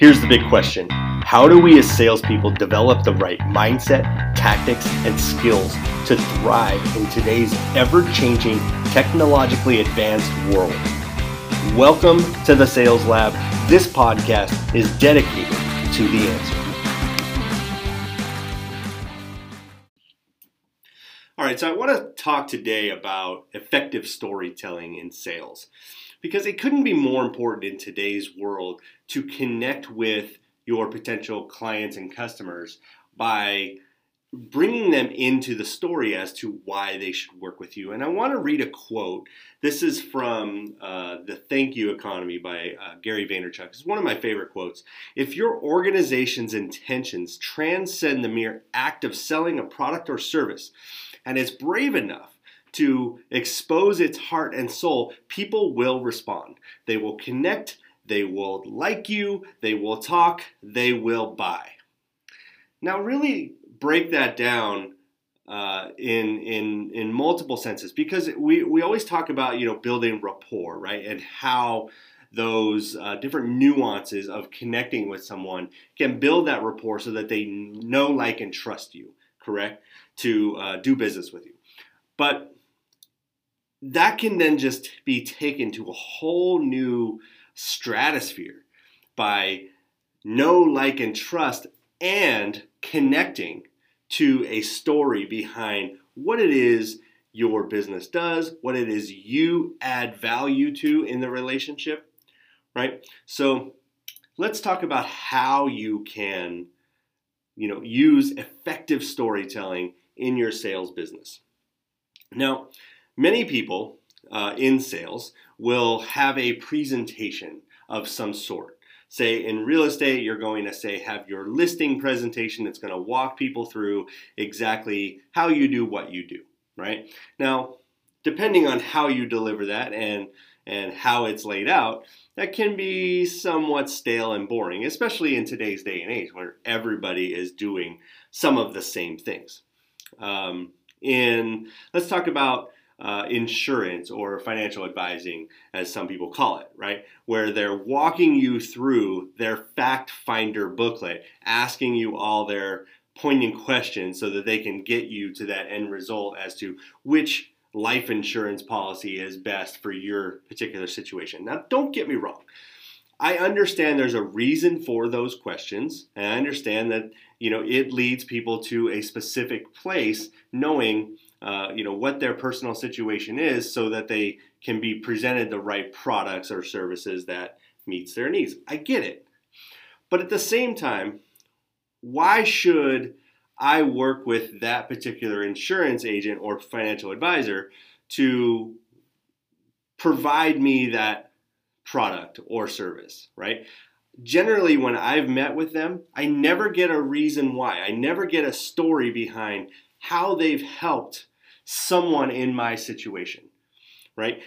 Here's the big question How do we as salespeople develop the right mindset, tactics, and skills to thrive in today's ever changing, technologically advanced world? Welcome to the Sales Lab. This podcast is dedicated to the answer. Right, so I want to talk today about effective storytelling in sales because it couldn't be more important in today's world to connect with your potential clients and customers by bringing them into the story as to why they should work with you. And I want to read a quote. This is from uh, The Thank You Economy by uh, Gary Vaynerchuk. It's one of my favorite quotes. If your organization's intentions transcend the mere act of selling a product or service, and is brave enough to expose its heart and soul, people will respond. They will connect, they will like you, they will talk, they will buy. Now, really break that down uh, in in in multiple senses because we we always talk about you know building rapport, right, and how those uh, different nuances of connecting with someone can build that rapport so that they know, like, and trust you. Correct to uh, do business with you, but that can then just be taken to a whole new stratosphere by know, like, and trust and connecting to a story behind what it is your business does, what it is you add value to in the relationship, right? So let's talk about how you can, you know, use effective storytelling in your sales business. Now, Many people uh, in sales will have a presentation of some sort. Say in real estate, you're going to say have your listing presentation that's going to walk people through exactly how you do what you do, right? Now, depending on how you deliver that and and how it's laid out, that can be somewhat stale and boring, especially in today's day and age where everybody is doing some of the same things. Um, in let's talk about uh, insurance or financial advising, as some people call it, right? Where they're walking you through their fact finder booklet, asking you all their poignant questions so that they can get you to that end result as to which life insurance policy is best for your particular situation. Now, don't get me wrong. I understand there's a reason for those questions, and I understand that you know it leads people to a specific place, knowing uh, you know what their personal situation is, so that they can be presented the right products or services that meets their needs. I get it, but at the same time, why should I work with that particular insurance agent or financial advisor to provide me that product or service, right? Generally, when I've met with them, I never get a reason why. I never get a story behind how they've helped someone in my situation, right?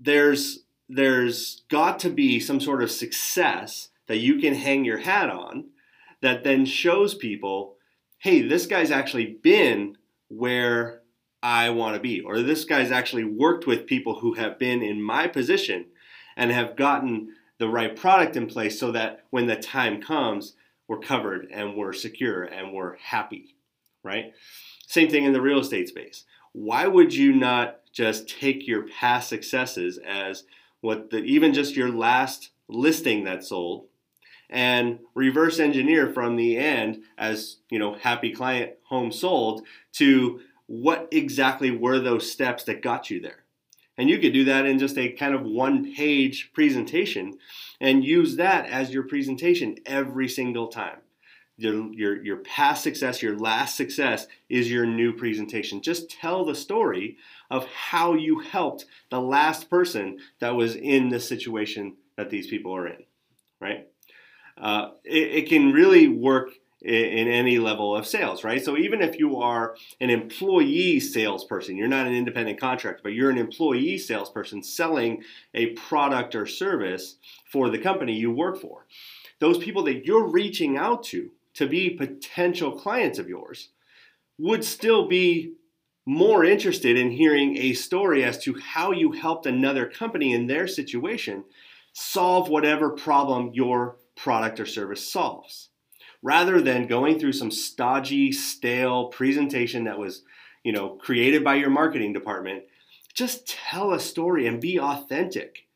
There's there's got to be some sort of success that you can hang your hat on that then shows people, hey, this guy's actually been where I want to be, or this guy's actually worked with people who have been in my position and have gotten the right product in place so that when the time comes, we're covered and we're secure and we're happy, right? Same thing in the real estate space. Why would you not just take your past successes as what the, even just your last listing that sold and reverse engineer from the end as you know happy client home sold to what exactly were those steps that got you there and you could do that in just a kind of one page presentation and use that as your presentation every single time. Your, your, your past success, your last success is your new presentation. Just tell the story of how you helped the last person that was in the situation that these people are in? Uh, it, it can really work in any level of sales, right? So even if you are an employee salesperson, you're not an independent contractor, but you're an employee salesperson selling a product or service for the company you work for. Those people that you're reaching out to to be potential clients of yours would still be more interested in hearing a story as to how you helped another company in their situation solve whatever problem you're product or service solves. Rather than going through some stodgy, stale presentation that was, you know, created by your marketing department, just tell a story and be authentic.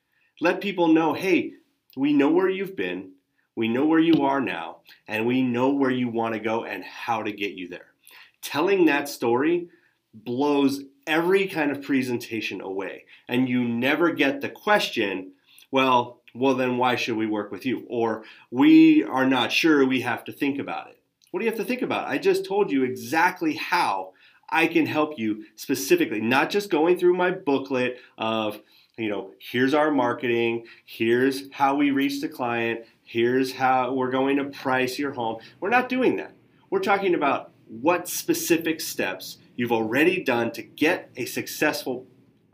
Let people know, hey, we know where you've been, we know where you are now, and we know where you want to go and how to get you there. Telling that story blows every kind of presentation away, and you never get the question, well, well, then why should we work with you? Or we are not sure, we have to think about it. What do you have to think about? I just told you exactly how I can help you specifically, not just going through my booklet of, you know, here's our marketing, here's how we reach the client, here's how we're going to price your home. We're not doing that. We're talking about what specific steps you've already done to get a successful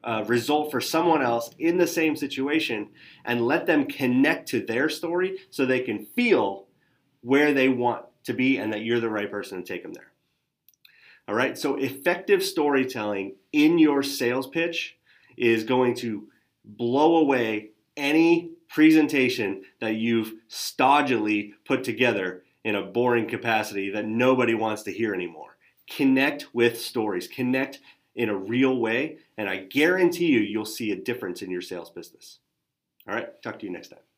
uh, result for someone else in the same situation and let them connect to their story so they can feel where they want to be and that you're the right person to take them there. All right, so effective storytelling in your sales pitch is going to blow away any presentation that you've stodgily put together in a boring capacity that nobody wants to hear anymore. Connect with stories, connect in a real way, and I guarantee you, you'll see a difference in your sales business. All right, talk to you next time.